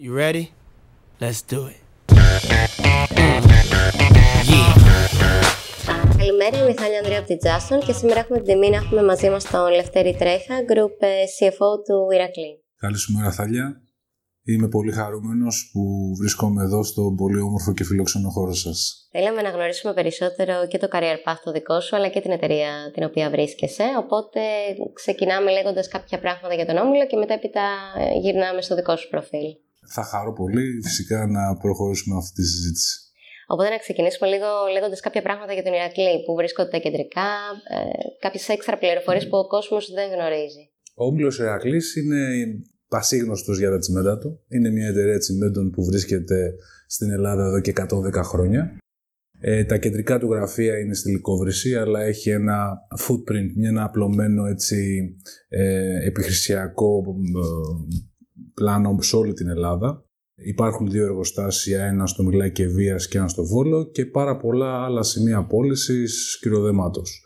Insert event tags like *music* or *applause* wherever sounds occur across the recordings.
You ready? Let's do it. Καλημέρα, είμαι η Μιχάλη Ανδρέα από την Τζάστον και σήμερα έχουμε την τιμή να έχουμε μαζί μας τον Λευτέρη Τρέχα, Group ε, CFO του Ηρακλή. Καλησπέρα Θάλια. Είμαι πολύ χαρούμενος που βρίσκομαι εδώ στο πολύ όμορφο και φιλόξενο χώρο σας. Θέλαμε να γνωρίσουμε περισσότερο και το career path το δικό σου, αλλά και την εταιρεία την οποία βρίσκεσαι. Οπότε ξεκινάμε λέγοντας κάποια πράγματα για τον Όμιλο και μετά έπειτα γυρνάμε στο δικό σου προφίλ. Θα χαρώ πολύ φυσικά να προχωρήσουμε αυτή τη συζήτηση. Οπότε να ξεκινήσουμε λίγο λέγοντας κάποια πράγματα για τον Ηρακλή που βρίσκονται τα κεντρικά, ε, κάποιες έξτρα πληροφορίες που ο κόσμος δεν γνωρίζει. Ο Όμιλο Ηρακλής είναι πασίγνωστος για τα τσιμέντα του. Είναι μια εταιρεία τσιμέντων που βρίσκεται στην Ελλάδα εδώ και 110 χρόνια. Ε, τα κεντρικά του γραφεία είναι στη Λυκόβρηση, αλλά έχει ένα footprint, ένα απλωμένο έτσι, ε, επιχρησιακό ε, πλάνο σε όλη την Ελλάδα. Υπάρχουν δύο εργοστάσια, ένα στο Μιλάκι Βίας και ένα στο Βόλο και πάρα πολλά άλλα σημεία πώληση σκυροδέματος.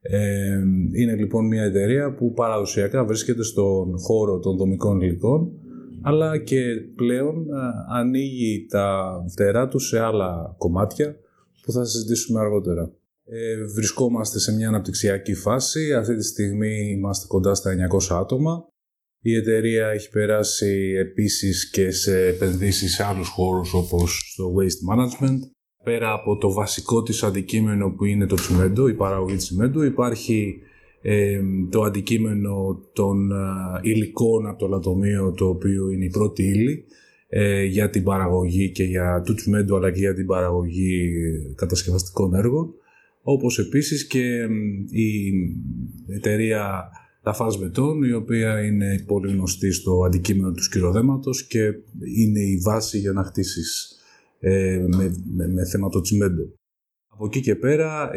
Ε, είναι λοιπόν μια εταιρεία που παραδοσιακά βρίσκεται στον χώρο των δομικών υλικών αλλά και πλέον ε, ανοίγει τα φτερά του σε άλλα κομμάτια που θα συζητήσουμε αργότερα. Ε, βρισκόμαστε σε μια αναπτυξιακή φάση. Αυτή τη στιγμή είμαστε κοντά στα 900 άτομα. Η εταιρεία έχει περάσει επίσης και σε επενδύσεις σε άλλους χώρους όπως στο waste management. Πέρα από το βασικό της αντικείμενο που είναι το τσιμέντο, η παραγωγή τσιμέντου, υπάρχει ε, το αντικείμενο των υλικών από το λατομείο, το οποίο είναι η πρώτη ύλη ε, για την παραγωγή και για του τσιμέντου αλλά και για την παραγωγή κατασκευαστικών έργων. Όπως επίσης και η εταιρεία τα Beton, η οποία είναι πολύ γνωστή στο αντικείμενο του σκυροδέματος και είναι η βάση για να χτίσεις ε, με, με, με θέμα το τσιμέντο. Από εκεί και πέρα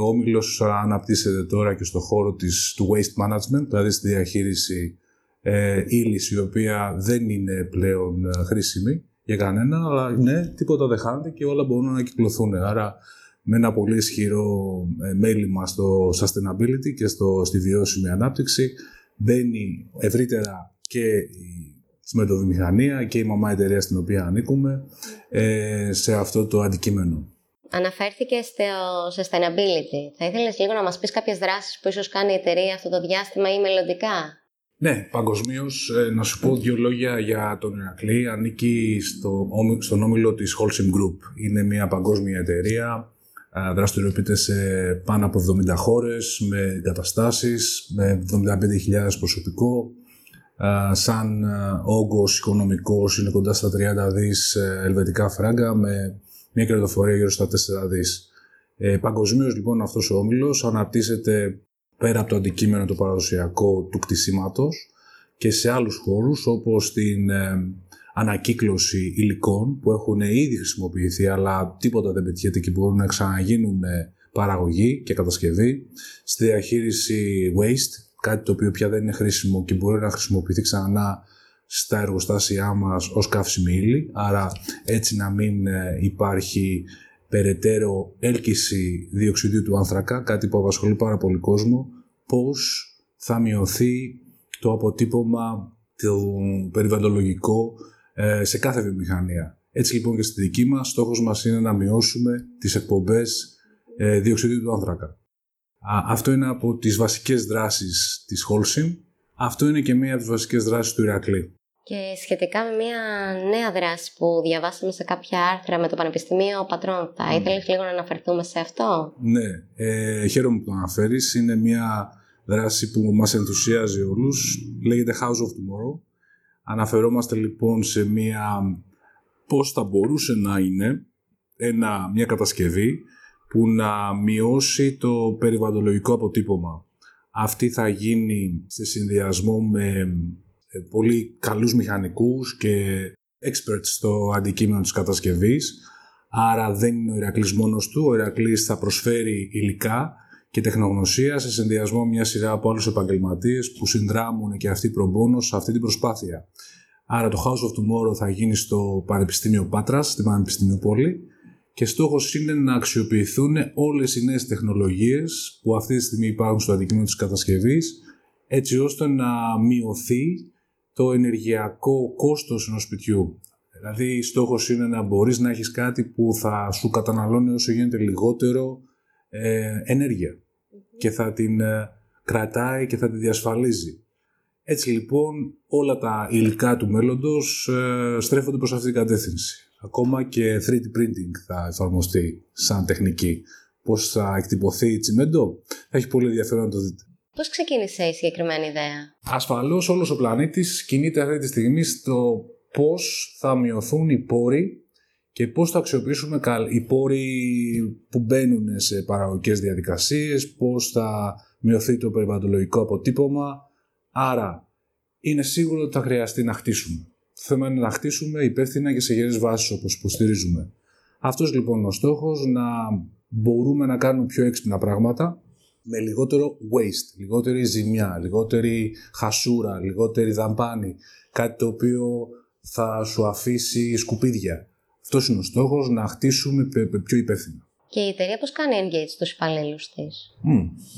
ο Όμιλος αναπτύσσεται τώρα και στο χώρο της, του waste management, δηλαδή στη διαχείριση ε, ύλης η οποία δεν είναι πλέον ε, χρήσιμη για κανένα, αλλά ναι, τίποτα δεν χάνεται και όλα μπορούν να ανακυκλωθούν. Άρα με ένα πολύ ισχυρό ε, μέλημα στο sustainability και στο, στη βιώσιμη ανάπτυξη μπαίνει ευρύτερα και η τσιμεντοβιομηχανία και η μαμά εταιρεία στην οποία ανήκουμε ε, σε αυτό το αντικείμενο. Αναφέρθηκε στο sustainability. Θα ήθελες λίγο να μας πεις κάποιες δράσεις που ίσως κάνει η εταιρεία αυτό το διάστημα ή μελλοντικά; Ναι, παγκοσμίως ε, να σου πω δύο λόγια για τον Ηρακλή. Ανήκει στο, στον όμιλο της Holcim Group. Είναι μια παγκόσμια εταιρεία δραστηριοποιείται σε πάνω από 70 χώρες με εγκαταστάσεις, με 75.000 προσωπικό. Σαν όγκος οικονομικός είναι κοντά στα 30 δις ε, ελβετικά φράγκα με μια κερδοφορία γύρω στα 4 δις. Ε, Παγκοσμίως λοιπόν αυτός ο όμιλος αναπτύσσεται πέρα από το αντικείμενο το παραδοσιακό του κτισίματος και σε άλλους χώρους όπως την ε, ανακύκλωση υλικών που έχουν ήδη χρησιμοποιηθεί αλλά τίποτα δεν πετυχαίνει και μπορούν να ξαναγίνουν ε, παραγωγή και κατασκευή, στη διαχείριση waste, κάτι το οποίο πια δεν είναι χρήσιμο και μπορεί να χρησιμοποιηθεί ξανά στα εργοστάσια μας ως καύσιμη ύλη, άρα έτσι να μην ε, υπάρχει περαιτέρω έλκυση διοξιδίου του άνθρακα, κάτι που απασχολεί πάρα πολύ κόσμο, πώς θα μειωθεί το αποτύπωμα το περιβαλλοντολογικό ε, σε κάθε βιομηχανία. Έτσι λοιπόν και στη δική μας, στόχος μας είναι να μειώσουμε τις εκπομπές ε, διοξιδίου του άνθρακα. αυτό είναι από τις βασικές δράσεις της Holcim. Αυτό είναι και μία από τις βασικές δράσεις του Ηρακλή. Και σχετικά με μια νέα δράση που διαβάσαμε σε κάποια άρθρα με το Πανεπιστημίο Πατρών, θα ήθελες λίγο να αναφερθούμε σε αυτό; Ναι, ε, χαίρομαι που το αναφέρεις. Είναι μια δράση που μας ενθουσιάζει όλους. Λέγεται House of Tomorrow Αναφερόμαστε λοιπόν σε μια πώς θα μπορούσε να είναι ένα, μια κατασκευή που να μειώσει το περιβαλλοντολογικό αποτύπωμα. Αυτή θα γίνει σε συνδυασμό με ε, πολύ καλούς μηχανικούς και experts στο αντικείμενο της κατασκευής. Άρα δεν είναι ο Ηρακλής μόνος του, ο Ηρακλής θα προσφέρει υλικά και τεχνογνωσία σε συνδυασμό με μια σειρά από άλλους επαγγελματίες που συνδράμουν και αυτοί προμπόνο σε αυτή την προσπάθεια. Άρα το House of Tomorrow θα γίνει στο Πανεπιστήμιο Πάτρας, στην Πανεπιστήμιο Πόλη και στόχος είναι να αξιοποιηθούν όλες οι νέες τεχνολογίες που αυτή τη στιγμή υπάρχουν στο αντικείμενο της κατασκευής, έτσι ώστε να μειωθεί το ενεργειακό κόστος ενός σπιτιού. Δηλαδή, στόχος είναι να μπορείς να έχεις κάτι που θα σου καταναλώνει όσο γίνεται λιγότερο ε, ενέργεια και θα την ε, κρατάει και θα τη διασφαλίζει. Έτσι λοιπόν όλα τα υλικά του μέλλοντος ε, στρέφονται προς αυτή την κατεύθυνση. Ακόμα και 3D printing θα εφαρμοστεί σαν τεχνική. Πώς θα εκτυπωθεί η τσιμέντο, θα έχει πολύ ενδιαφέρον να το δείτε. Πώς ξεκίνησε η συγκεκριμένη ιδέα; Ασφαλώς όλος ο πλανήτης κινείται αυτή τη στιγμή στο πώς θα μειωθούν οι πόροι και πώς θα αξιοποιήσουμε οι πόροι που μπαίνουν σε παραγωγικές διαδικασίες, πώς θα μειωθεί το περιβαλλοντολογικό αποτύπωμα. Άρα, είναι σίγουρο ότι θα χρειαστεί να χτίσουμε. Το θέμα είναι να χτίσουμε υπεύθυνα και σε γερές βάσεις όπως υποστηρίζουμε. Αυτός λοιπόν είναι ο στόχος, να μπορούμε να κάνουμε πιο έξυπνα πράγματα με λιγότερο waste, λιγότερη ζημιά, λιγότερη χασούρα, λιγότερη δαμπάνη, κάτι το οποίο θα σου αφήσει σκουπίδια. Αυτός είναι ο στόχος, να χτίσουμε πιο υπεύθυνα. Και η εταιρεία πώς κάνει engage τους υπαλλήλους της,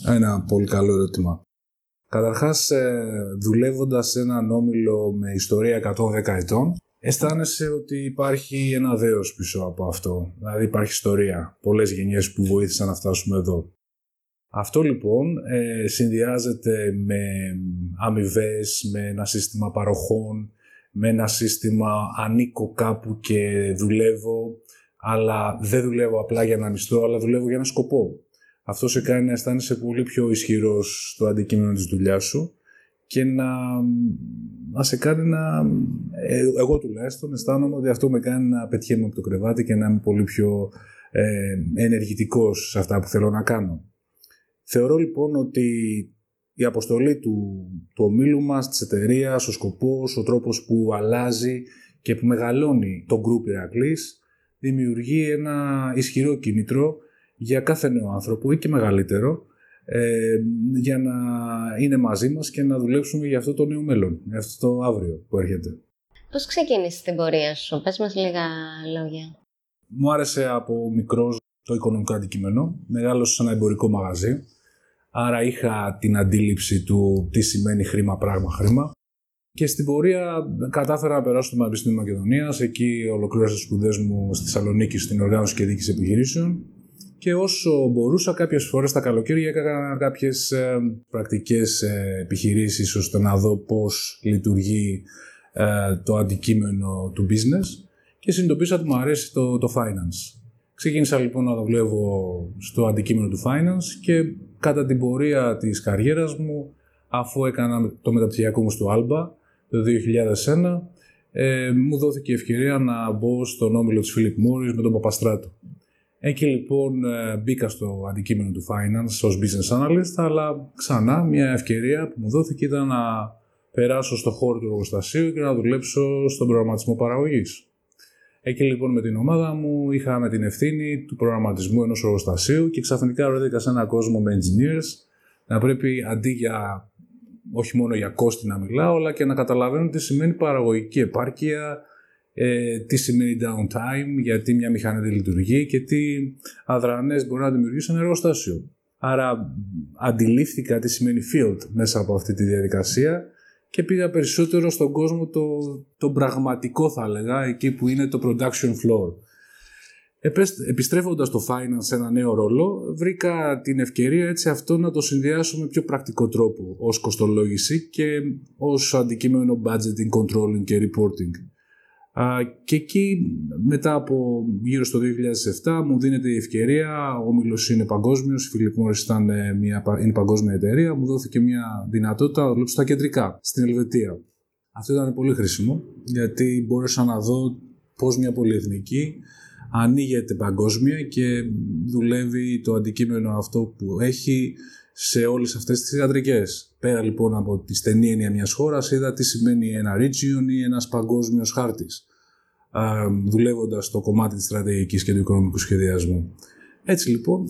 Ένα πολύ καλό ερώτημα. Καταρχάς, ε, δουλεύοντας σε έναν όμιλο με ιστορία 110 ετών, αισθάνεσαι ότι υπάρχει ένα δέος πίσω από αυτό. Δηλαδή υπάρχει ιστορία, πολλές γενιές που βοήθησαν να φτάσουμε εδώ. Αυτό λοιπόν ε, συνδυάζεται με αμοιβές, με ένα σύστημα παροχών, με ένα σύστημα ανήκω κάπου και δουλεύω, αλλά δεν δουλεύω απλά για ένα μισθό, αλλά δουλεύω για ένα σκοπό. Αυτό σε κάνει να αισθάνεσαι πολύ πιο ισχυρός στο αντικείμενο της δουλειάς σου και να, να σε κάνει να... Ε, εγώ τουλάχιστον αισθάνομαι ότι αυτό με κάνει να πετυχαίνω από το κρεβάτι και να είμαι πολύ πιο ε, ενεργητικός σε αυτά που θέλω να κάνω. Θεωρώ λοιπόν ότι η αποστολή του, του ομίλου μας, της εταιρείας, ο σκοπός, ο τρόπος που αλλάζει και που μεγαλώνει το Group Ηρακλής δημιουργεί ένα ισχυρό κίνητρο για κάθε νέο άνθρωπο ή και μεγαλύτερο ε, για να είναι μαζί μας και να δουλέψουμε για αυτό το νέο μέλλον, για αυτό το αύριο που έρχεται. Πώς ξεκίνησες την πορεία σου, πες μας λίγα λόγια. Μου άρεσε από μικρός το οικονομικό αντικείμενο, μεγάλωσα σε ένα εμπορικό μαγαζί Άρα είχα την αντίληψη του τι σημαίνει χρήμα, πράγμα, χρήμα. Και στην πορεία κατάφερα να περάσω στο Πανεπιστήμιο Μακεδονίας. Εκεί ολοκλήρωσα τις σπουδές μου στη Θεσσαλονίκη στην οργάνωση και διοίκηση επιχειρήσεων. Και όσο μπορούσα, κάποιες φορές τα καλοκαίρια έκανα κάποιες πρακτικές ε, επιχειρήσεις ώστε να δω πώς λειτουργεί ε, το αντικείμενο του business. Και συνειδητοποίησα ότι μου αρέσει το, το finance. Ξεκίνησα λοιπόν να δουλεύω στο αντικείμενο του finance και κατά την πορεία της καριέρας μου, αφού έκανα το μεταπτυχιακό μου στο Alba το 2001, ε, μου δόθηκε η ευκαιρία να μπω στον όμιλο της Philip Morris με τον Παπαστράτο. Εκεί λοιπόν ε, μπήκα στο αντικείμενο του finance ως business analyst, αλλά ξανά μια ευκαιρία που μου δόθηκε ήταν να περάσω στο χώρο του εργοστασίου και να δουλέψω στον προγραμματισμό παραγωγής. Εκεί λοιπόν με την ομάδα μου είχαμε την ευθύνη του προγραμματισμού ενός εργοστασίου και ξαφνικά βρέθηκα σε έναν κόσμο με engineers να πρέπει αντί για όχι μόνο για κόστη να μιλάω, αλλά και να καταλαβαίνω τι σημαίνει παραγωγική επάρκεια, ε, τι σημαίνει downtime, γιατί μια μηχανή δεν λειτουργεί και τι αδρανές μπορεί να δημιουργήσει ένα εργοστάσιο. Άρα αντιλήφθηκα τι σημαίνει field μέσα από αυτή τη διαδικασία και πήγα περισσότερο στον κόσμο το, το πραγματικό θα έλεγα, εκεί που είναι το production floor. Επιστρέφοντας το finance σε ένα νέο ρόλο, βρήκα την ευκαιρία έτσι αυτό να το συνδυάσω με πιο πρακτικό τρόπο ως κοστολόγηση και ως αντικείμενο budgeting, controlling και reporting και εκεί μετά από γύρω στο 2007 μου δίνεται η ευκαιρία, ο Όμιλος είναι παγκόσμιος, η Philip Morris ήταν ε, μια, είναι παγκόσμια εταιρεία, μου δόθηκε μια δυνατότητα να δουλέψω στα κεντρικά, στην Ελβετία. Αυτό ήταν πολύ χρήσιμο, γιατί μπόρεσα να δω πώς μια πολυεθνική ανοίγεται παγκόσμια και δουλεύει το αντικείμενο αυτό που έχει σε όλες αυτές τις ιατρικές. Πέρα λοιπόν από τη στενή έννοια μιας χώρας είδα τι σημαίνει ένα region ή ένας παγκόσμιος χάρτης δουλεύοντας το κομμάτι της στρατηγικής και του οικονομικού σχεδιασμού. Έτσι λοιπόν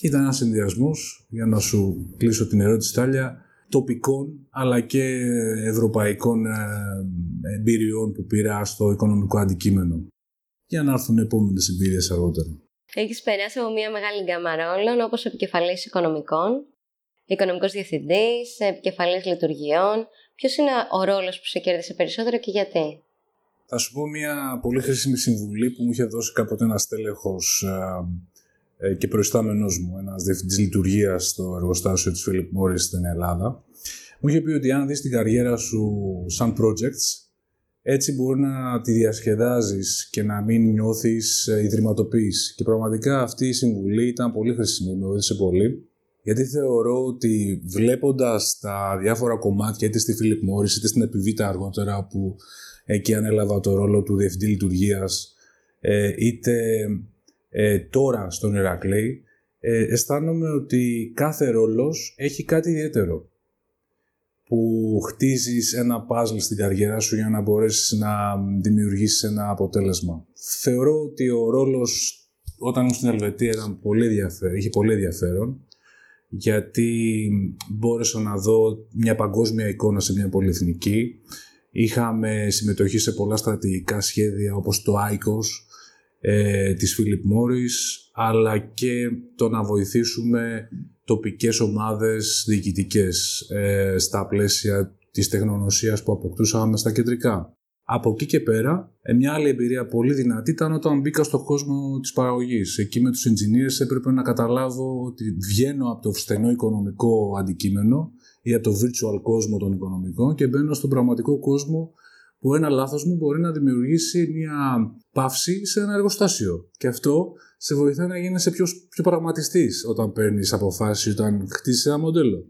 ήταν ένας συνδυασμός για να σου κλείσω την ερώτηση Τάλια τοπικών αλλά και ευρωπαϊκών ε, εμπειριών που πήρα στο οικονομικό αντικείμενο για να έρθουν επόμενες εμπειρίες αργότερα. Έχεις περάσει από μια μεγάλη γκάμα ρόλων όπως επικεφαλής οικονομικών, οικονομικός διευθυντής, επικεφαλής λειτουργιών, Ποιος είναι ο ρόλος που σε κέρδισε περισσότερο και γιατί; Θα σου πω μια πολύ χρήσιμη συμβουλή που μου είχε δώσει κάποτε ένας στέλεχος ε, ε, και προϊστάμενο μου, ένας διευθυντής λειτουργίας στο εργοστάσιο της Philip Morris στην Ελλάδα. Μου είχε πει ότι αν δεις την καριέρα σου σαν projects, έτσι μπορεί να τη διασκεδάζεις και να μην νιώθεις ε, ιδρυματοποίηση. Και πραγματικά αυτή η συμβουλή ήταν πολύ χρήσιμη, με βοήθησε πολύ. Γιατί θεωρώ ότι βλέποντας τα διάφορα κομμάτια είτε στη Philip Morris είτε στην Επιβίτα αργότερα που εκεί ανέλαβα το ρόλο του Διευθυντή Λειτουργίας ε, είτε ε, τώρα στον Ηρακλή αισθάνομαι ότι κάθε ρόλος έχει κάτι ιδιαίτερο που χτίζεις ένα puzzle στην καριέρα σου για να μπορέσεις να δημιουργήσεις ένα αποτέλεσμα. Θεωρώ ότι ο ρόλος όταν ήμουν στην Ελβετία ήταν πολύ ενδιαφέρον, είχε πολύ ενδιαφέρον γιατί μπόρεσα να δω μια παγκόσμια εικόνα σε μια πολυεθνική. Είχαμε συμμετοχή σε πολλά στρατηγικά σχέδια όπως το ICOS ε, της Philip Morris αλλά και το να βοηθήσουμε τοπικές ομάδες διοικητικές ε, στα πλαίσια της τεχνογνωσίας που αποκτούσαμε στα κεντρικά. Από εκεί και πέρα, ε, μια άλλη εμπειρία πολύ δυνατή ήταν όταν μπήκα στον κόσμο της παραγωγής. Εκεί με τους engineers έπρεπε να καταλάβω ότι βγαίνω από το στενό οικονομικό αντικείμενο ή από το virtual κόσμο των οικονομικών και μπαίνω στον πραγματικό κόσμο που ένα λάθος μου μπορεί να δημιουργήσει μια παύση σε ένα εργοστάσιο. Και αυτό σε βοηθάει να γίνεσαι πιο, πιο πραγματιστής όταν παίρνεις αποφάσεις, όταν χτίσεις ένα μοντέλο.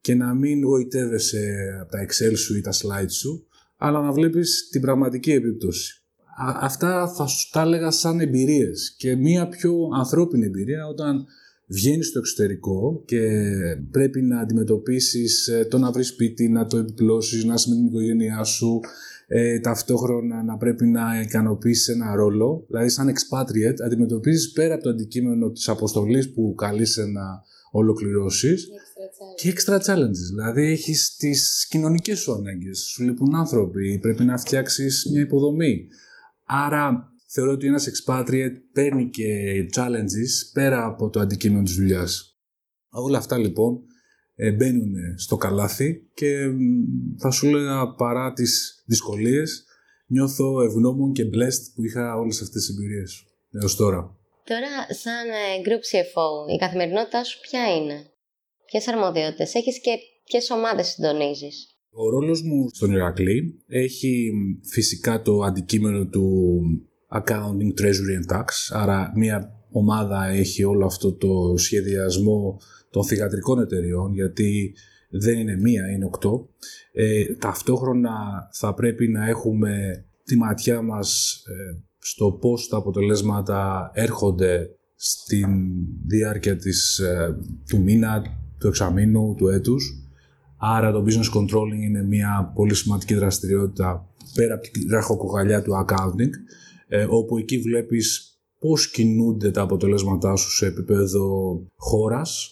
Και να μην γοητεύεσαι από τα Excel σου ή τα slide σου, αλλά να βλέπεις την πραγματική επίπτωση. αυτά θα σου τα έλεγα σαν εμπειρίες και μία πιο ανθρώπινη εμπειρία όταν βγαίνεις στο εξωτερικό και πρέπει να αντιμετωπίσεις ε, το να βρεις σπίτι, να το επιπλώσεις, να είσαι με την οικογένειά σου, ε, ταυτόχρονα να πρέπει να ικανοποιήσεις ένα ρόλο. Δηλαδή, σαν expatriate, αντιμετωπίζεις πέρα από το αντικείμενο της αποστολής που καλείσαι να ολοκληρώσεις και extra challenges. Δηλαδή, έχεις τις κοινωνικές σου ανάγκες. Σου λείπουν άνθρωποι, πρέπει να φτιάξεις μια υποδομή. Άρα, θεωρώ ότι ένας expatriate παίρνει και challenges πέρα από το αντικείμενο της δουλειάς. Όλα αυτά λοιπόν ε, μπαίνουν στο καλάθι και θα σου έλεγα παρά τις δυσκολίες νιώθω ευγνώμων και blessed που είχα όλες αυτές τις εμπειρίες έως τώρα. Τώρα, σαν ε, Group CFO, η καθημερινότητά σου ποια είναι, ποιες αρμοδιότητες έχεις και ποιες ομάδες συντονίζεις; Ο ρόλος μου στον Ηρακλή έχει φυσικά το αντικείμενο του Accounting, Treasury and Tax, άρα μια ομάδα έχει όλο αυτό το σχεδιασμό των θηγατρικών εταιριών, γιατί δεν είναι μία, είναι οκτώ. Ε, ταυτόχρονα θα πρέπει να έχουμε τη ματιά μας ε, στο πώς τα αποτελέσματα έρχονται στην διάρκεια της, ε, του μήνα, του εξαμήνου, του έτους. Άρα το business controlling είναι μια πολύ σημαντική δραστηριότητα πέρα από την ραχοκοκαλιά του accounting, ε, όπου εκεί βλέπεις πώς κινούνται τα αποτελέσματά σου σε επίπεδο χώρας,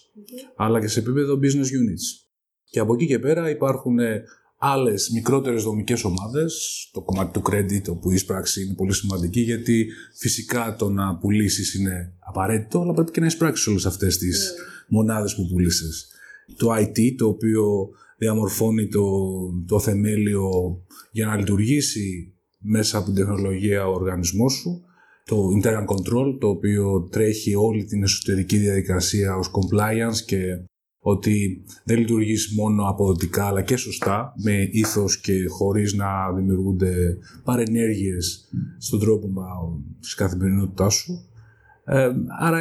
αλλά και σε επίπεδο business units. Και από εκεί και πέρα υπάρχουν ε, άλλες μικρότερες δομικές ομάδες. Το κομμάτι του credit, που η εισπράξη είναι πολύ σημαντική, γιατί φυσικά το να πουλήσεις είναι απαραίτητο, αλλά πρέπει και να εισπράξεις όλες αυτές τις yeah. μονάδες που πουλήσεις. Το IT, το οποίο διαμορφώνει το, το θεμέλιο για να λειτουργήσει μέσα από την τεχνολογία ο οργανισμός σου το internal control, το οποίο τρέχει όλη την εσωτερική διαδικασία ως compliance και ότι δεν λειτουργείς μόνο αποδοτικά αλλά και σωστά, με ήθος και χωρίς να δημιουργούνται παρενέργειες στον τρόπο της καθημερινότητάς σου. Ε, άρα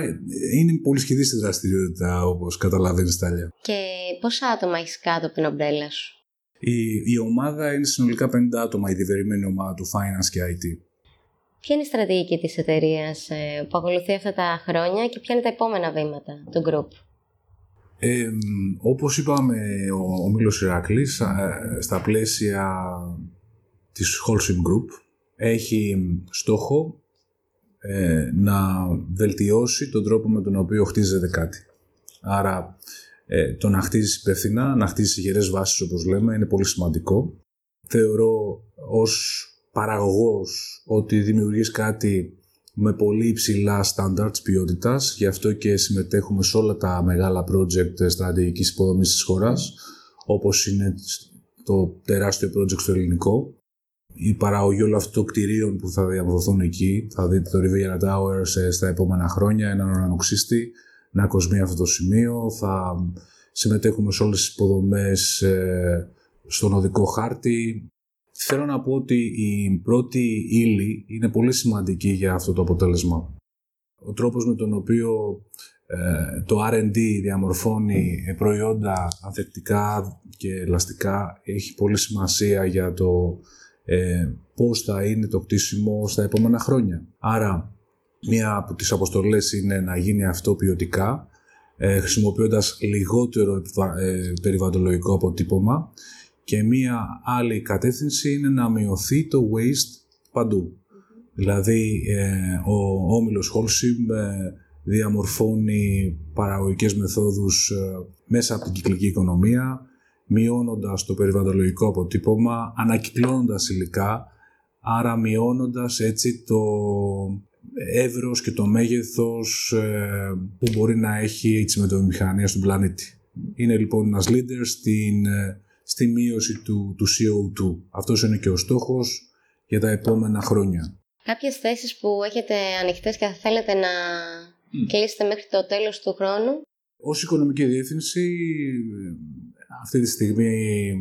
είναι πολύ σχεδί στη δραστηριότητα όπως καταλαβαίνεις Τάλια. Και πόσα άτομα έχεις κάτω από την ομπρέλα σου; Η, η ομάδα είναι συνολικά 50 άτομα η διευρυμένη ομάδα του Finance και IT. Ποια είναι η στρατηγική της εταιρείας ε, που ακολουθεί αυτά τα χρόνια και ποια είναι τα επόμενα βήματα του group; Ε, όπως είπαμε ο, ο Μίλος Ηρακλής ε, στα πλαίσια της Holcim Group έχει στόχο ε, να βελτιώσει τον τρόπο με τον οποίο χτίζεται κάτι. Άρα ε, το να χτίζεις υπεύθυνα, να χτίζεις υγιερές βάσεις όπως λέμε είναι πολύ σημαντικό. Θεωρώ ως παραγωγός ότι δημιουργείς κάτι με πολύ υψηλά standards ποιότητας, γι' αυτό και συμμετέχουμε σε όλα τα μεγάλα project στρατηγικής υποδομής της χώρας, όπως είναι το τεράστιο project στο ελληνικό. Η παραγωγή όλων αυτών των κτηρίων που θα διαμορφωθούν εκεί, θα δείτε το Riviera Towers ε, στα επόμενα χρόνια, έναν ουρανοξύστη, να κοσμεί αυτό το σημείο, θα συμμετέχουμε σε όλες τις υποδομές ε, στον οδικό χάρτη. Θέλω να πω ότι η πρώτη ύλη είναι πολύ σημαντική για αυτό το αποτέλεσμα. Ο τρόπος με τον οποίο ε, το R&D διαμορφώνει προϊόντα ανθεκτικά και ελαστικά έχει πολύ σημασία για το ε, πώς θα είναι το κτίσιμο στα επόμενα χρόνια. Άρα, μία από τις αποστολές είναι να γίνει αυτό ποιοτικά, ε, χρησιμοποιώντας λιγότερο ε, περιβαλλοντολογικό αποτύπωμα και μία άλλη κατεύθυνση είναι να μειωθεί το waste παντού. Δηλαδή, ε, ο Όμιλος Holcim ε, διαμορφώνει παραγωγικές μεθόδους ε, μέσα από την κυκλική οικονομία, μειώνοντας το περιβαλλοντολογικό αποτύπωμα, ανακυκλώνοντας υλικά, άρα μειώνοντας έτσι το εύρος και το μέγεθος ε, που μπορεί να έχει η τσιμεντομηχανία στον πλανήτη. Είναι λοιπόν ένας leader στην, ε, στη μείωση του, του CO2. Αυτός είναι και ο στόχος για τα επόμενα χρόνια. Κάποιες θέσεις που έχετε ανοιχτές και θα θέλετε να κλείσετε μέχρι το τέλος του χρόνου; Ως οικονομική διεύθυνση αυτή τη στιγμή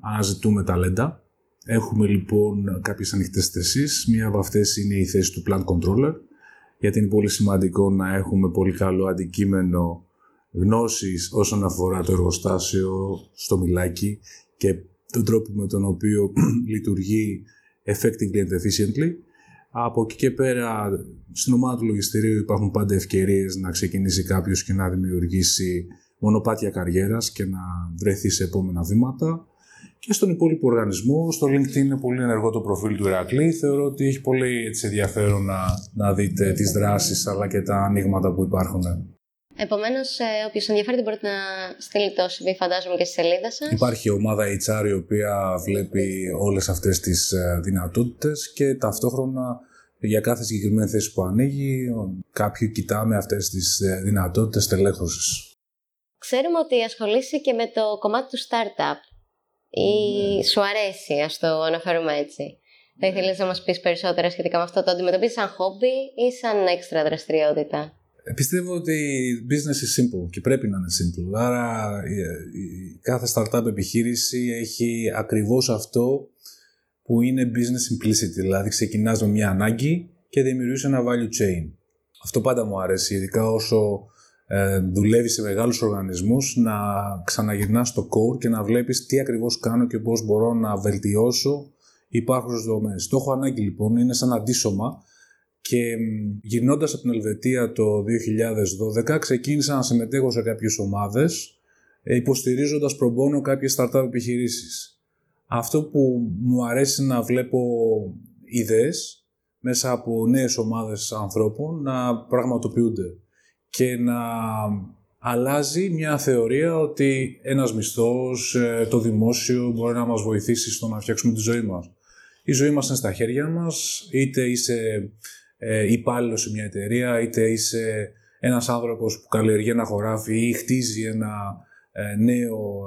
αναζητούμε ταλέντα. Έχουμε λοιπόν κάποιες ανοιχτές θέσεις. Μία από αυτές είναι η θέση του Plant Controller, γιατί είναι πολύ σημαντικό να έχουμε πολύ καλό αντικείμενο γνώσης όσον αφορά το εργοστάσιο στο μιλάκι και τον τρόπο με τον οποίο *clears throat* λειτουργεί effectively and efficiently. Από εκεί και πέρα, στην ομάδα του λογιστηρίου υπάρχουν πάντα ευκαιρίες να ξεκινήσει κάποιος και να δημιουργήσει μονοπάτια καριέρας και να βρεθεί σε επόμενα βήματα. Και στον υπόλοιπο οργανισμό, στο LinkedIn είναι πολύ ενεργό το προφίλ του Ηρακλή. Θεωρώ ότι έχει πολύ έτσι, ενδιαφέρον να, να δείτε τις δράσεις αλλά και τα ανοίγματα που υπάρχουν. Επομένως, ε, όποιος ενδιαφέρεται μπορείτε να στείλει το CV, φαντάζομαι, και στη σελίδα σας. Υπάρχει ομάδα HR η οποία βλέπει όλες αυτές τις ε, δυνατότητες και ταυτόχρονα για κάθε συγκεκριμένη θέση που ανοίγει, κάποιοι κοιτάμε αυτές τις ε, δυνατότητες τελέχωσης. Ξέρουμε ότι ασχολείσαι και με το κομμάτι του startup. Ή ναι. σου αρέσει, ας το αναφέρουμε έτσι. Θα ήθελες να μας πεις περισσότερα σχετικά με αυτό. Το αντιμετωπίζεις σαν χόμπι ή σαν έξτρα δραστηριότητα; Ε, πιστεύω ότι business is simple και πρέπει να είναι simple. Άρα κάθε startup επιχείρηση έχει ακριβώς αυτό που είναι business simplicity. Δηλαδή ξεκινάς με μια ανάγκη και δημιουργείς ένα value chain. Αυτό πάντα μου αρέσει, ειδικά όσο ε, δουλεύεις σε μεγάλους οργανισμούς να ξαναγυρνάς στο core και να βλέπεις τι ακριβώς κάνω και πώς μπορώ να βελτιώσω υπάρχουσες δομές. Το έχω ανάγκη λοιπόν, είναι σαν αντίσωμα και γυρνώντας από την Ελβετία το 2012 ξεκίνησα να συμμετέχω σε κάποιες ομάδες ε, υποστηρίζοντας προμπόνο κάποιες startup επιχειρήσεις. Αυτό που μου αρέσει να βλέπω ιδέες μέσα από νέες ομάδες ανθρώπων να πραγματοποιούνται και να αλλάζει μια θεωρία ότι ένας μισθός, ε, το δημόσιο μπορεί να μας βοηθήσει στο να φτιάξουμε τη ζωή μας. Η ζωή μας είναι στα χέρια μας, είτε είσαι ε, υπάλληλος σε μια εταιρεία, είτε είσαι ένας άνθρωπος που καλλιεργεί ένα χωράφι ή χτίζει ένα ε, νέο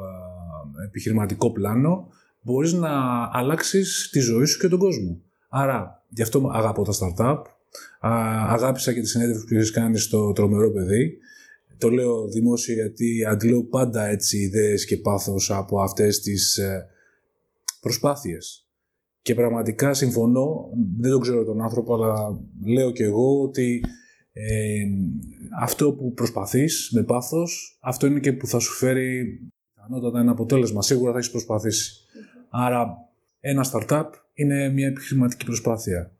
ε, επιχειρηματικό πλάνο, μπορείς να αλλάξεις τη ζωή σου και τον κόσμο. Άρα, γι' αυτό αγαπώ τα startup, αγάπησα και τη συνέντευξη που έχεις κάνει στο τρομερό παιδί. Το λέω δημόσιο γιατί αντλώ πάντα έτσι ιδέες και πάθος από αυτές τις ε, προσπάθειες. Και πραγματικά συμφωνώ, δεν τον ξέρω τον άνθρωπο, αλλά λέω και εγώ ότι ε, αυτό που προσπαθείς με πάθος, αυτό είναι και που θα σου φέρει ανώτατα ένα αποτέλεσμα. Σίγουρα θα έχεις προσπαθήσει. Άρα ένα startup είναι μια επιχειρηματική προσπάθεια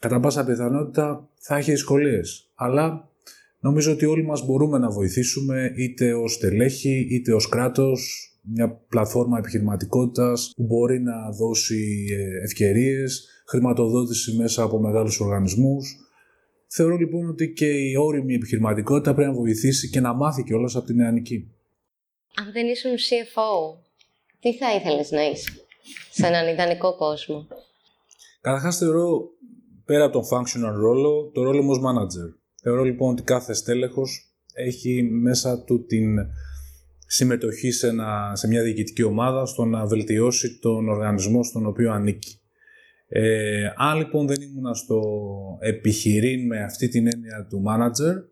κατά πάσα πιθανότητα θα έχει δυσκολίες. Αλλά νομίζω ότι όλοι μας μπορούμε να βοηθήσουμε είτε ως τελέχη είτε ως κράτος μια πλατφόρμα επιχειρηματικότητας που μπορεί να δώσει ε, ευκαιρίες, χρηματοδότηση μέσα από μεγάλους οργανισμούς. Θεωρώ λοιπόν ότι και η όρημη επιχειρηματικότητα πρέπει να βοηθήσει και να μάθει κιόλας από την νεανική. Αν δεν ήσουν CFO, τι θα ήθελες να είσαι σε έναν ιδανικό κόσμο; Καταρχάς θεωρώ πέρα από τον functional ρόλο, το ρόλο μου ως manager. Θεωρώ λοιπόν ότι κάθε στέλεχος έχει μέσα του την συμμετοχή σε, ένα, σε μια διοικητική ομάδα στο να βελτιώσει τον οργανισμό στον οποίο ανήκει. Ε, αν λοιπόν δεν ήμουν στο επιχειρήν με αυτή την έννοια του manager,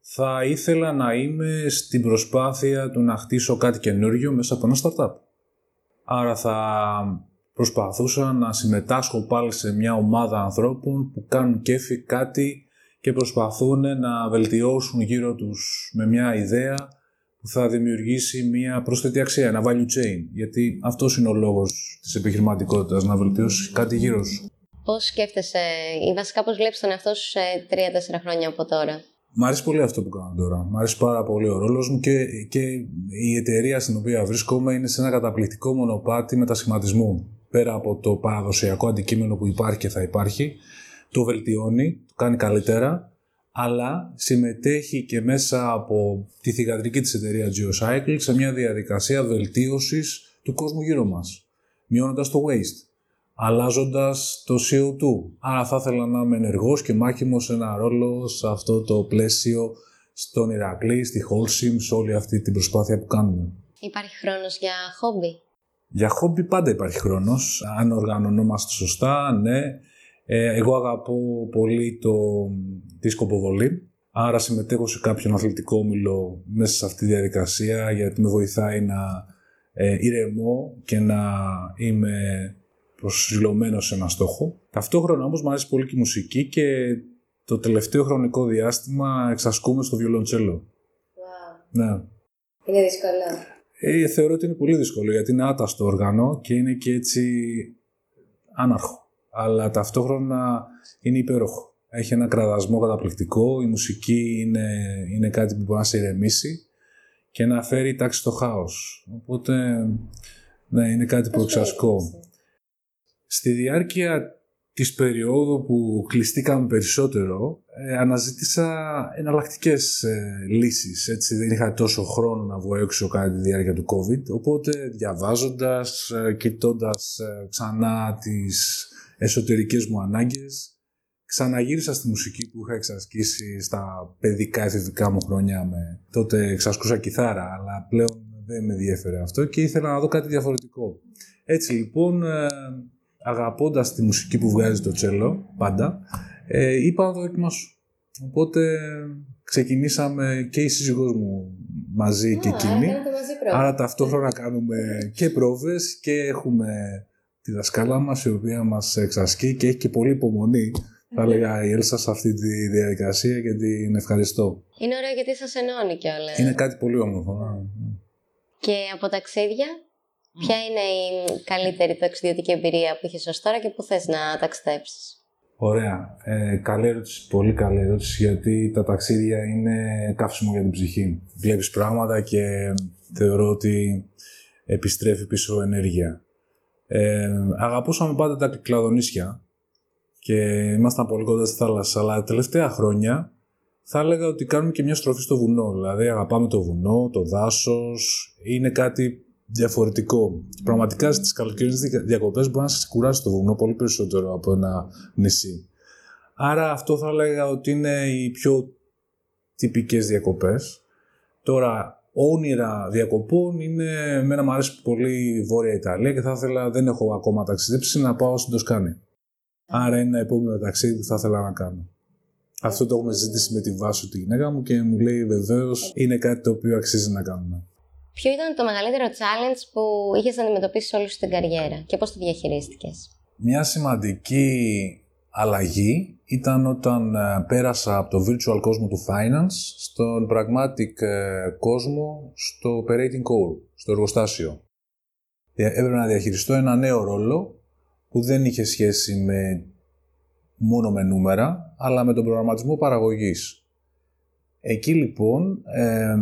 θα ήθελα να είμαι στην προσπάθεια του να χτίσω κάτι καινούργιο μέσα από ένα startup. Άρα θα προσπαθούσα να συμμετάσχω πάλι σε μια ομάδα ανθρώπων που κάνουν κέφι κάτι και προσπαθούν να βελτιώσουν γύρω τους με μια ιδέα που θα δημιουργήσει μια πρόσθετη αξία, ένα value chain. Γιατί αυτός είναι ο λόγος της επιχειρηματικότητας, να βελτιώσει κάτι γύρω σου. Πώς σκέφτεσαι ή βασικά πώς βλέπεις τον εαυτό σου σε 3-4 χρόνια από τώρα; Μ' αρέσει πολύ αυτό που κάνω τώρα. Μ' αρέσει πάρα πολύ ο ρόλος μου και, και η εταιρεία στην οποία βρίσκομαι είναι σε ένα καταπληκτικό μονοπάτι μετασχηματισμού. Πέρα από το παραδοσιακό αντικείμενο που υπάρχει και θα υπάρχει, το βελτιώνει, το κάνει καλύτερα, αλλά συμμετέχει και μέσα από τη θηγατρική της εταιρεία GeoCycle σε μια διαδικασία βελτίωσης του κόσμου γύρω μας, μειώνοντας το waste, αλλάζοντας το CO2. Άρα θα ήθελα να είμαι ενεργός και μάχημος σε ένα ρόλο σε αυτό το πλαίσιο στον Ηρακλή, στη Holcim, σε όλη αυτή την προσπάθεια που κάνουμε. Υπάρχει χρόνος για χόμπι; Για χόμπι πάντα υπάρχει χρόνος, αν οργανωνόμαστε σωστά, ναι. Ε, εγώ αγαπώ πολύ το, τη σκοποβολή, άρα συμμετέχω σε κάποιον αθλητικό όμιλο μέσα σε αυτή τη διαδικασία γιατί με βοηθάει να ε, ηρεμώ και να είμαι προσυλλομένο σε ένα στόχο. Ταυτόχρονα όμως μου αρέσει πολύ και η μουσική και το τελευταίο χρονικό διάστημα εξασκούμε στο βιολοντσέλο. Wow. Ναι. Είναι δύσκολο. Ε, θεωρώ ότι είναι πολύ δύσκολο γιατί είναι άταστο όργανο και είναι και έτσι άναρχο. Αλλά ταυτόχρονα είναι υπέροχο. Έχει ένα κραδασμό καταπληκτικό, η μουσική είναι, είναι κάτι που μπορεί να σε ηρεμήσει και να φέρει τάξη στο χάος. Οπότε, ναι, είναι κάτι που εξασκώ. Στη διάρκεια της περίοδου που κλειστήκαμε περισσότερο, ε, αναζήτησα εναλλακτικές ε, λύσεις. Έτσι, δεν είχα τόσο χρόνο να βγω έξω κατά τη διάρκεια του COVID, οπότε διαβάζοντας, ε, κοιτώντας ε, ξανά τις εσωτερικές μου ανάγκες, ξαναγύρισα στη μουσική που είχα εξασκήσει στα παιδικά εφηβικά μου χρόνια. Με... Τότε εξασκούσα κιθάρα, αλλά πλέον δεν με ενδιαφέρε αυτό και ήθελα να δω κάτι διαφορετικό. Έτσι λοιπόν, ε, αγαπώντας τη μουσική που βγάζει το τσέλο, πάντα, ε, είπα να το δοκιμάσω. Οπότε ξεκινήσαμε και η σύζυγός μου μαζί και εκείνη. Άρα ταυτόχρονα κάνουμε και πρόβες και έχουμε τη δασκάλα μας η οποία μας εξασκεί και έχει και πολύ υπομονή θα έλεγα η Έλσα σε αυτή τη διαδικασία και την ευχαριστώ. Είναι ωραίο γιατί σας ενώνει κιόλας. Είναι κάτι πολύ όμορφο. ναι. Και από ταξίδια, ποια είναι η καλύτερη ταξιδιωτική εμπειρία που έχεις ως τώρα και που θες να ταξιδέψεις; Ωραία. Ε, καλή ερώτηση. Πολύ καλή ερώτηση γιατί τα ταξίδια είναι καύσιμο για την ψυχή. Βλέπεις πράγματα και θεωρώ ότι επιστρέφει πίσω ενέργεια. Ε, αγαπούσαμε πάντα τα κλαδονίσια και ήμασταν πολύ κοντά στη θάλασσα, αλλά τα τελευταία χρόνια θα έλεγα ότι κάνουμε και μια στροφή στο βουνό. Δηλαδή αγαπάμε το βουνό, το δάσος, είναι κάτι διαφορετικό. Πραγματικά στις καλοκαιρινές διακοπές μπορεί να σας κουράσει το βουνό πολύ περισσότερο από ένα νησί. Άρα αυτό θα έλεγα ότι είναι οι πιο τυπικές διακοπές. Τώρα, όνειρα διακοπών είναι, εμένα μου αρέσει πολύ η Βόρεια Ιταλία και θα ήθελα, δεν έχω ακόμα ταξιδέψει, να πάω στην Τοσκάνη. Άρα είναι ένα επόμενο ταξίδι που θα ήθελα να κάνω. Αυτό το έχουμε ζητήσει με τη βάση τη γυναίκα μου και μου λέει βεβαίως είναι κάτι το οποίο αξίζει να κάνουμε. Ποιο ήταν το μεγαλύτερο challenge που είχες να αντιμετωπίσεις όλη σου την καριέρα και πώς το διαχειρίστηκες; Μια σημαντική αλλαγή ήταν όταν ε, πέρασα από το virtual κόσμο του finance στον pragmatic ε, κόσμο στο operating core, στο εργοστάσιο. Ε, έπρεπε να διαχειριστώ ένα νέο ρόλο που δεν είχε σχέση με μόνο με νούμερα, αλλά με τον προγραμματισμό παραγωγής. Εκεί λοιπόν ε,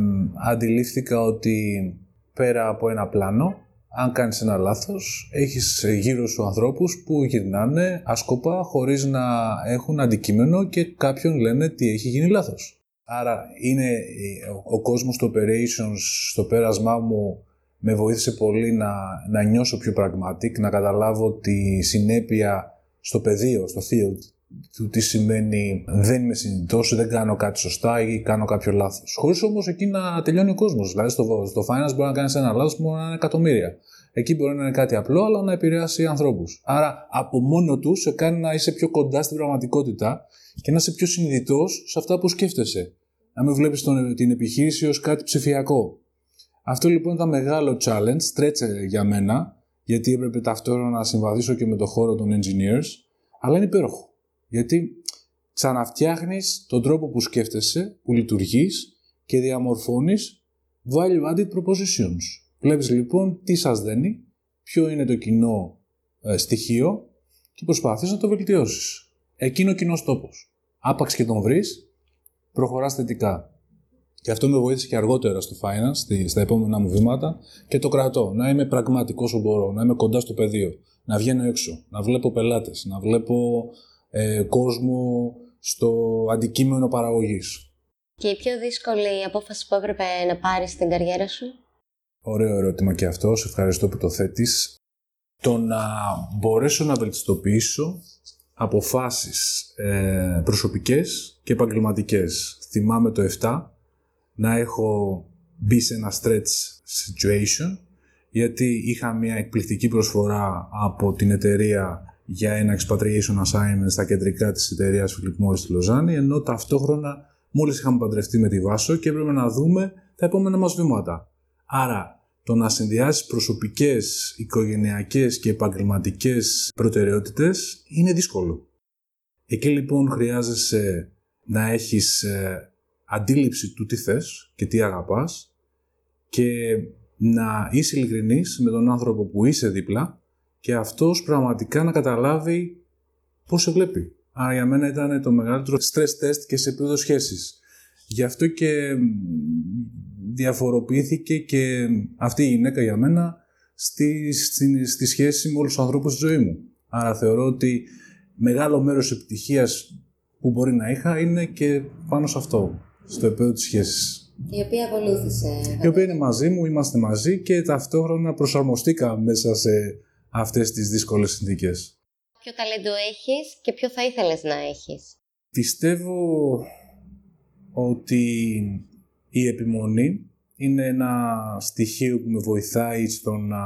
αντιλήφθηκα ότι πέρα από ένα πλάνο, αν κάνεις ένα λάθος, έχεις γύρω σου ανθρώπους που γυρνάνε άσκοπα χωρίς να έχουν αντικείμενο και κάποιον λένε τι έχει γίνει λάθος. Άρα είναι ο κόσμος του operations στο πέρασμά μου με βοήθησε πολύ να, να νιώσω πιο pragmatic, να καταλάβω τη συνέπεια στο πεδίο, στο field, του τι σημαίνει δεν είμαι συνειδητός, δεν κάνω κάτι σωστά ή κάνω κάποιο λάθος. Χωρίς όμως εκεί να τελειώνει ο κόσμος. Δηλαδή στο, στο finance μπορεί να κάνεις ένα λάθος που μπορεί να είναι εκατομμύρια. Εκεί μπορεί να είναι κάτι απλό, αλλά να επηρεάσει ανθρώπους. Άρα από μόνο του σε κάνει να είσαι πιο κοντά στην πραγματικότητα και να είσαι πιο συνειδητός σε αυτά που σκέφτεσαι. Να μην βλέπεις την επιχείρηση ως κάτι ψηφιακό. Αυτό λοιπόν ήταν μεγάλο challenge, στρέτσε για μένα, γιατί έπρεπε ταυτόχρονα να συμβαδίσω και με το χώρο των engineers, αλλά είναι υπέροχο. Γιατί ξαναφτιάχνεις τον τρόπο που σκέφτεσαι, που λειτουργείς και διαμορφώνεις value added propositions. Βλέπεις λοιπόν τι σας δένει, ποιο είναι το κοινό ε, στοιχείο και προσπαθείς να το βελτιώσεις. Εκείνο ο κοινός τόπος. Άπαξ και τον βρεις, προχωράς θετικά. Και αυτό με βοήθησε και αργότερα στο finance, στα επόμενά μου βήματα και το κρατώ. Να είμαι πραγματικός όσο μπορώ, να είμαι κοντά στο πεδίο, να βγαίνω έξω, να βλέπω πελάτες, να βλέπω ε, κόσμο στο αντικείμενο παραγωγής. Και η πιο δύσκολη απόφαση που έπρεπε να πάρεις στην καριέρα σου; Ωραίο ερώτημα και αυτό. Σε ευχαριστώ που το θέτεις. Το να μπορέσω να βελτιστοποιήσω αποφάσεις ε, προσωπικές και επαγγελματικές. Θυμάμαι το 7 να έχω μπει σε ένα stretch situation γιατί είχα μια εκπληκτική προσφορά από την εταιρεία για ένα expatriation assignment στα κεντρικά της εταιρείας Philip Morris στη Λοζάνη, ενώ ταυτόχρονα μόλις είχαμε παντρευτεί με τη Βάσο και έπρεπε να δούμε τα επόμενα μας βήματα. Άρα, το να συνδυάσεις προσωπικές, οικογενειακές και επαγγελματικές προτεραιότητες είναι δύσκολο. Εκεί λοιπόν χρειάζεσαι να έχεις ε, αντίληψη του τι θες και τι αγαπάς και να είσαι ειλικρινής με τον άνθρωπο που είσαι δίπλα και αυτός πραγματικά να καταλάβει πώς σε βλέπει. Άρα για μένα ήταν το μεγαλύτερο stress test και σε επίπεδο σχέσης. Γι' αυτό και διαφοροποιήθηκε και αυτή η γυναίκα για μένα στη, στη, στη σχέση με όλους τους ανθρώπους στη ζωή μου. Άρα θεωρώ ότι μεγάλο μέρος επιτυχίας που μπορεί να είχα είναι και πάνω σε αυτό, στο επίπεδο της σχέσης. Η οποία ακολούθησε. Η οποία είναι μαζί μου, είμαστε μαζί και ταυτόχρονα προσαρμοστήκα μέσα σε αυτές τις δύσκολες συνθήκες. Ποιο ταλέντο έχεις και ποιο θα ήθελες να έχεις; Πιστεύω ότι η επιμονή είναι ένα στοιχείο που με βοηθάει στο να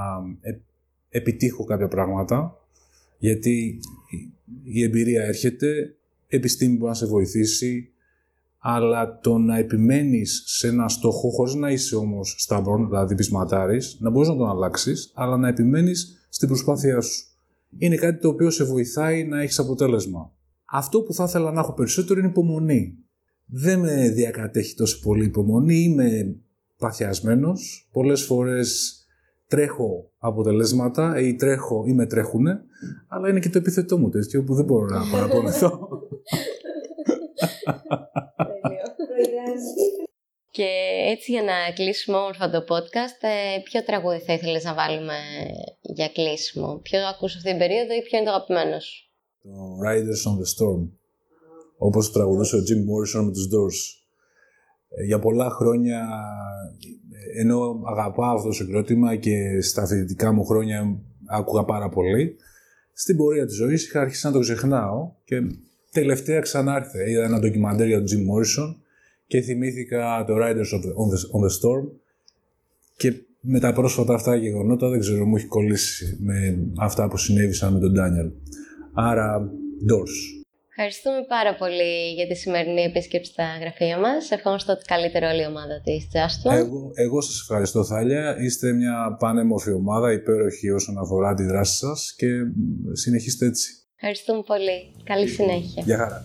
επιτύχω κάποια πράγματα γιατί η εμπειρία έρχεται, επιστήμη μπορεί να σε βοηθήσει αλλά το να επιμένεις σε ένα στόχο χωρίς να είσαι όμως σταυρόν, δηλαδή πεισματάρης, να μπορείς να τον αλλάξεις, αλλά να επιμένεις στην προσπάθειά σου. Είναι κάτι το οποίο σε βοηθάει να έχεις αποτέλεσμα. Αυτό που θα ήθελα να έχω περισσότερο είναι υπομονή. Δεν με διακατέχει τόσο πολύ υπομονή, είμαι παθιασμένος. Πολλές φορές τρέχω αποτελέσματα ή τρέχω ή με τρέχουνε, αλλά είναι και το επιθετό μου τέτοιο που δεν μπορώ να *laughs* παραπονεθώ. *laughs* *laughs* Και έτσι για να κλείσουμε όμορφα το podcast, ε, ποιο τραγούδι θα ήθελες να βάλουμε για κλείσιμο; Ποιο ακούς αυτή την περίοδο ή ποιο είναι το αγαπημένο σου; Το Riders on the Storm. Όπως τραγουδούσε ο Jim Morrison με τους Doors. Ε, για πολλά χρόνια, ενώ αγαπάω αυτό το συγκρότημα και στα φοιτητικά μου χρόνια άκουγα πάρα πολύ, στην πορεία της ζωής είχα αρχίσει να το ξεχνάω και τελευταία ξανά Είδα ένα ντοκιμαντέρ για τον Jim Morrison και θυμήθηκα το Riders on the, Storm και με τα πρόσφατα αυτά γεγονότα δεν ξέρω, μου έχει κολλήσει με αυτά που συνέβησαν με τον Ντάνιελ. Άρα, Doors. Ευχαριστούμε πάρα πολύ για τη σημερινή επίσκεψη στα γραφεία μας. Ευχόμαστε ότι καλύτερο όλη η ομάδα της Τζάστο. Εγώ, εγώ σας ευχαριστώ, Θάλια. Είστε μια πανέμορφη ομάδα, υπέροχη όσον αφορά τη δράση σας και συνεχίστε έτσι. Ευχαριστούμε πολύ. Καλή συνέχεια. Γεια χαρά.